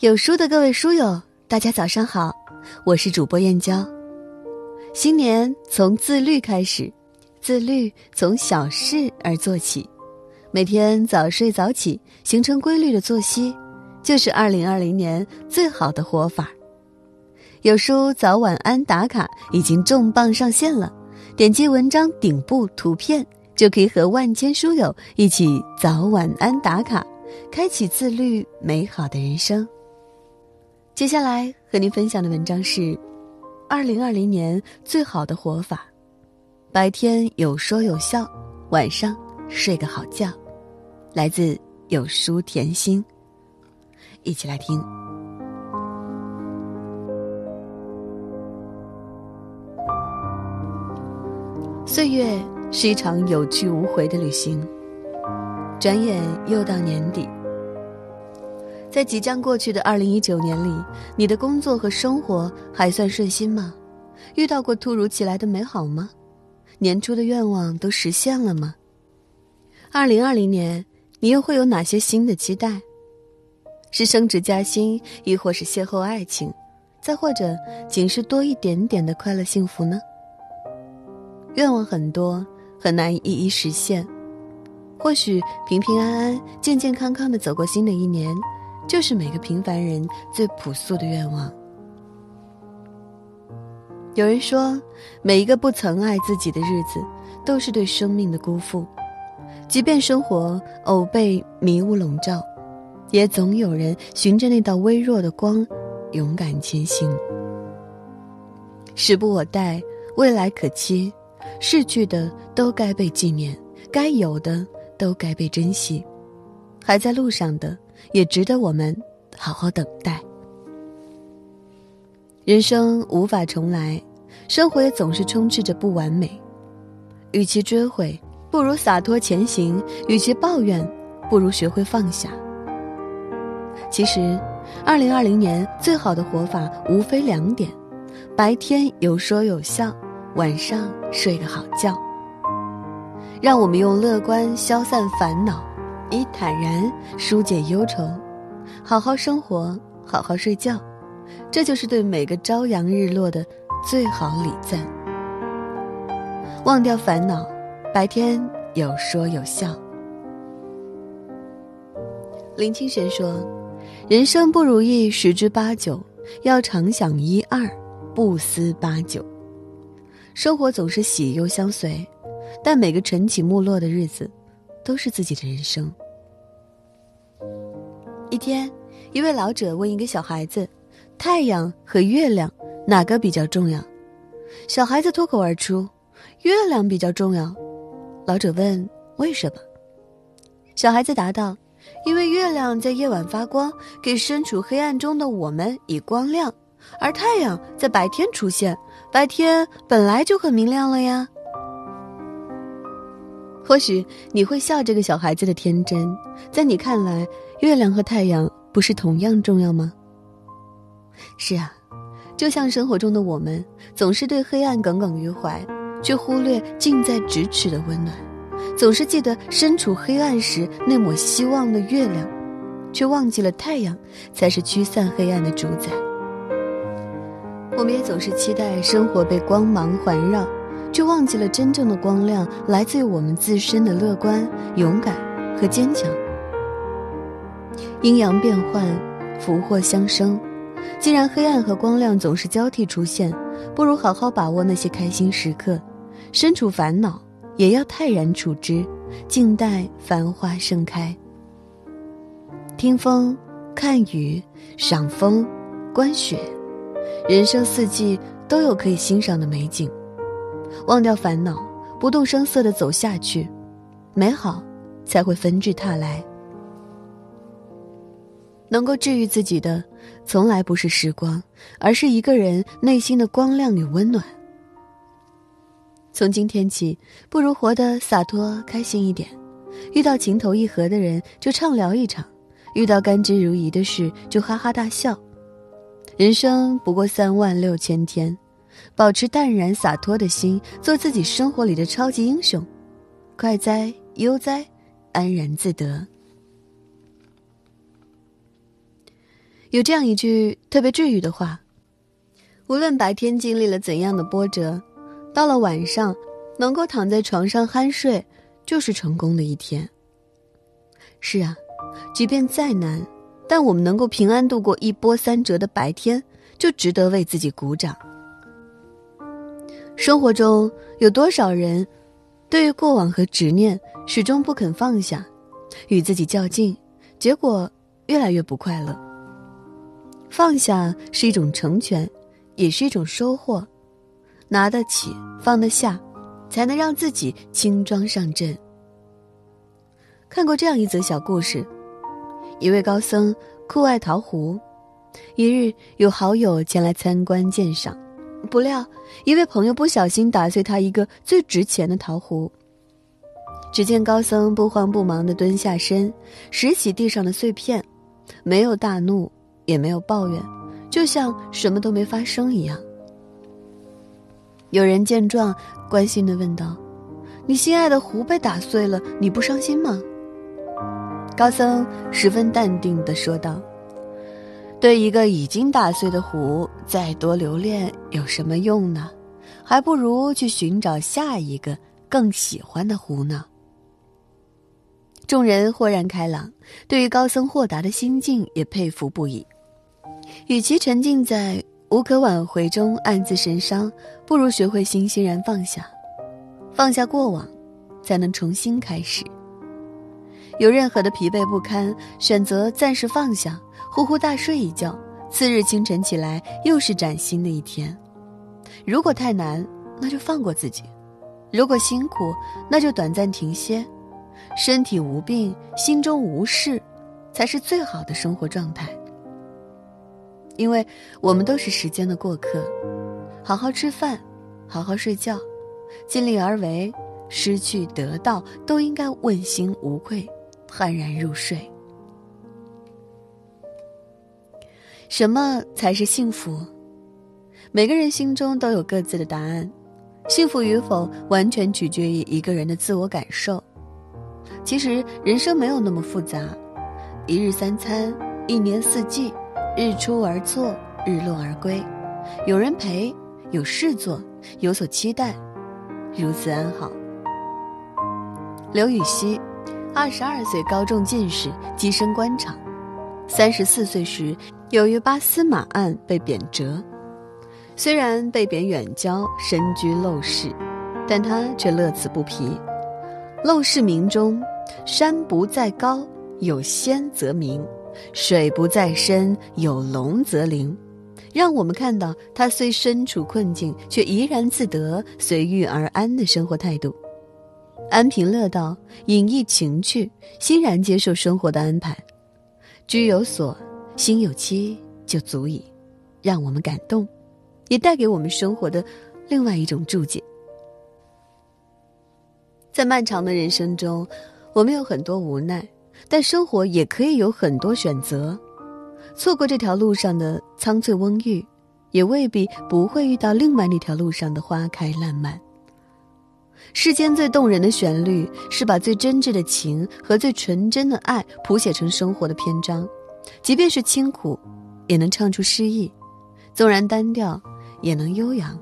有书的各位书友，大家早上好，我是主播燕娇。新年从自律开始，自律从小事而做起，每天早睡早起，形成规律的作息，就是二零二零年最好的活法。有书早晚安打卡已经重磅上线了，点击文章顶部图片，就可以和万千书友一起早晚安打卡。开启自律美好的人生。接下来和您分享的文章是：二零二零年最好的活法，白天有说有笑，晚上睡个好觉。来自有书甜心。一起来听。岁月是一场有去无回的旅行。转眼又到年底，在即将过去的二零一九年里，你的工作和生活还算顺心吗？遇到过突如其来的美好吗？年初的愿望都实现了吗？二零二零年，你又会有哪些新的期待？是升职加薪，亦或是邂逅爱情，再或者仅是多一点点的快乐幸福呢？愿望很多，很难一一实现。或许平平安安、健健康康的走过新的一年，就是每个平凡人最朴素的愿望。有人说，每一个不曾爱自己的日子，都是对生命的辜负。即便生活偶被迷雾笼罩，也总有人循着那道微弱的光，勇敢前行。时不我待，未来可期，逝去的都该被纪念，该有的。都该被珍惜，还在路上的也值得我们好好等待。人生无法重来，生活也总是充斥着不完美。与其追悔，不如洒脱前行；与其抱怨，不如学会放下。其实，二零二零年最好的活法无非两点：白天有说有笑，晚上睡个好觉。让我们用乐观消散烦恼，以坦然疏解忧愁，好好生活，好好睡觉，这就是对每个朝阳日落的最好礼赞。忘掉烦恼，白天有说有笑。林清玄说：“人生不如意十之八九，要常想一二，不思八九。生活总是喜忧相随。”但每个晨起暮落的日子，都是自己的人生。一天，一位老者问一个小孩子：“太阳和月亮哪个比较重要？”小孩子脱口而出：“月亮比较重要。”老者问：“为什么？”小孩子答道：“因为月亮在夜晚发光，给身处黑暗中的我们以光亮；而太阳在白天出现，白天本来就很明亮了呀。”或许你会笑这个小孩子的天真，在你看来，月亮和太阳不是同样重要吗？是啊，就像生活中的我们，总是对黑暗耿耿于怀，却忽略近在咫尺的温暖；总是记得身处黑暗时那抹希望的月亮，却忘记了太阳才是驱散黑暗的主宰。我们也总是期待生活被光芒环绕。却忘记了真正的光亮来自于我们自身的乐观、勇敢和坚强。阴阳变幻，福祸相生。既然黑暗和光亮总是交替出现，不如好好把握那些开心时刻。身处烦恼，也要泰然处之，静待繁花盛开。听风，看雨，赏风，观雪，人生四季都有可以欣赏的美景。忘掉烦恼，不动声色的走下去，美好才会纷至沓来。能够治愈自己的，从来不是时光，而是一个人内心的光亮与温暖。从今天起，不如活得洒脱开心一点。遇到情投意合的人，就畅聊一场；遇到甘之如饴的事，就哈哈大笑。人生不过三万六千天。保持淡然洒脱的心，做自己生活里的超级英雄，快哉悠哉，安然自得。有这样一句特别治愈的话：无论白天经历了怎样的波折，到了晚上，能够躺在床上酣睡，就是成功的一天。是啊，即便再难，但我们能够平安度过一波三折的白天，就值得为自己鼓掌。生活中有多少人，对于过往和执念始终不肯放下，与自己较劲，结果越来越不快乐。放下是一种成全，也是一种收获。拿得起，放得下，才能让自己轻装上阵。看过这样一则小故事：一位高僧酷爱桃壶，一日有好友前来参观鉴赏。不料，一位朋友不小心打碎他一个最值钱的桃核。只见高僧不慌不忙地蹲下身，拾起地上的碎片，没有大怒，也没有抱怨，就像什么都没发生一样。有人见状，关心地问道：“你心爱的壶被打碎了，你不伤心吗？”高僧十分淡定地说道。对一个已经打碎的壶，再多留恋有什么用呢？还不如去寻找下一个更喜欢的壶呢。众人豁然开朗，对于高僧豁达的心境也佩服不已。与其沉浸在无可挽回中暗自神伤，不如学会欣欣然放下。放下过往，才能重新开始。有任何的疲惫不堪，选择暂时放下。呼呼大睡一觉，次日清晨起来又是崭新的一天。如果太难，那就放过自己；如果辛苦，那就短暂停歇。身体无病，心中无事，才是最好的生活状态。因为我们都是时间的过客，好好吃饭，好好睡觉，尽力而为，失去得到都应该问心无愧，酣然入睡。什么才是幸福？每个人心中都有各自的答案，幸福与否完全取决于一个人的自我感受。其实人生没有那么复杂，一日三餐，一年四季，日出而作，日落而归，有人陪，有事做，有所期待，如此安好。刘禹锡，二十二岁高中进士，跻身官场，三十四岁时。由于八司马案被贬谪，虽然被贬远郊，身居陋室，但他却乐此不疲。陋室铭中，山不在高，有仙则名；水不在深，有龙则灵。让我们看到他虽身处困境，却怡然自得、随遇而安的生活态度，安贫乐道，隐逸情趣，欣然接受生活的安排，居有所。心有戚就足以，让我们感动，也带给我们生活的另外一种注解。在漫长的人生中，我们有很多无奈，但生活也可以有很多选择。错过这条路上的苍翠蓊郁，也未必不会遇到另外那条路上的花开烂漫。世间最动人的旋律，是把最真挚的情和最纯真的爱谱写成生活的篇章。即便是清苦，也能唱出诗意；纵然单调，也能悠扬。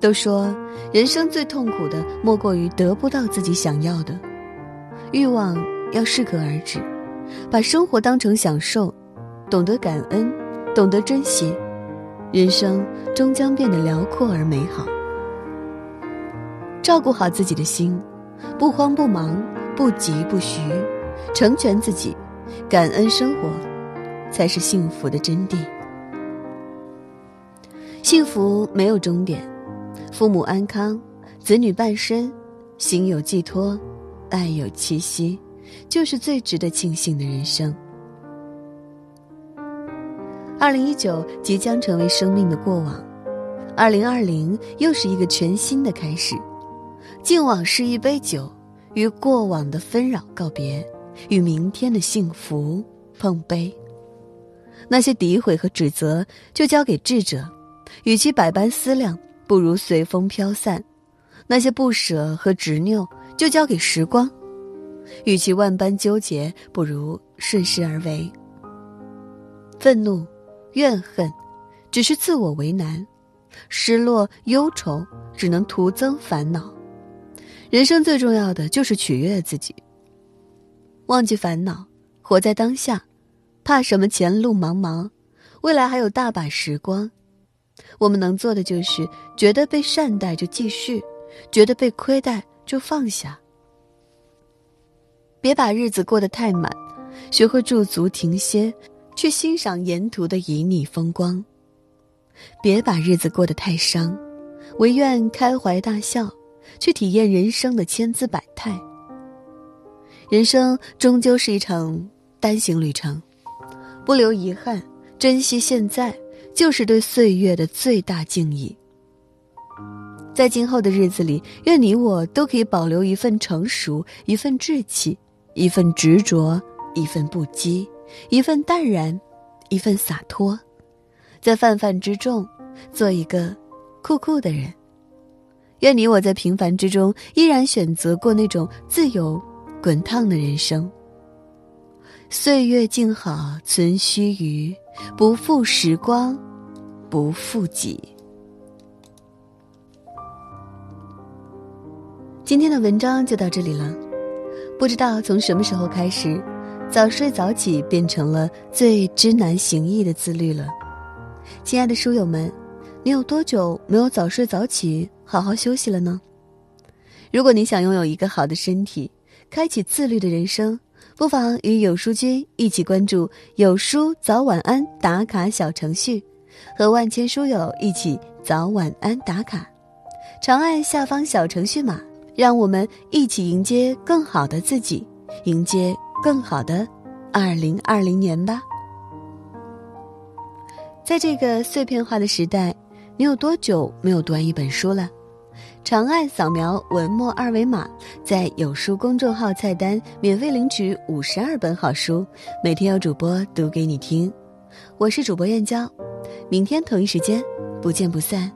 都说人生最痛苦的，莫过于得不到自己想要的。欲望要适可而止，把生活当成享受，懂得感恩，懂得珍惜，人生终将变得辽阔而美好。照顾好自己的心，不慌不忙，不急不徐，成全自己。感恩生活，才是幸福的真谛。幸福没有终点，父母安康，子女半生，心有寄托，爱有栖息，就是最值得庆幸的人生。二零一九即将成为生命的过往，二零二零又是一个全新的开始。敬往事一杯酒，与过往的纷扰告别。与明天的幸福碰杯，那些诋毁和指责就交给智者；与其百般思量，不如随风飘散；那些不舍和执拗就交给时光；与其万般纠结，不如顺势而为。愤怒、怨恨，只是自我为难；失落、忧愁，只能徒增烦恼。人生最重要的就是取悦自己，忘记烦恼，活在当下，怕什么前路茫茫，未来还有大把时光。我们能做的就是觉得被善待就继续，觉得被亏待就放下。别把日子过得太满，学会驻足停歇，去欣赏沿途的旖旎风光。别把日子过得太伤，唯愿开怀大笑，去体验人生的千姿百态。人生终究是一场单行旅程，不留遗憾，珍惜现在。就是对岁月的最大敬意。在今后的日子里，愿你我都可以保留一份成熟，一份志气，一份执着，一份不羁，一份淡然，一份洒脱，在泛泛之众，做一个酷酷的人。愿你我在平凡之中，依然选择过那种自由、滚烫的人生。岁月静好存须臾，不负时光。不负己。今天的文章就到这里了。不知道从什么时候开始，早睡早起变成了最知难行易的自律了。亲爱的书友们，你有多久没有早睡早起、好好休息了呢？如果你想拥有一个好的身体，开启自律的人生，不妨与有书君一起关注“有书早晚安”打卡小程序。和万千书友一起早晚安打卡，长按下方小程序码，让我们一起迎接更好的自己，迎接更好的二零二零年吧。在这个碎片化的时代，你有多久没有读完一本书了？长按扫描文末二维码，在有书公众号菜单免费领取五十二本好书，每天有主播读给你听。我是主播燕娇。明天同一时间，不见不散。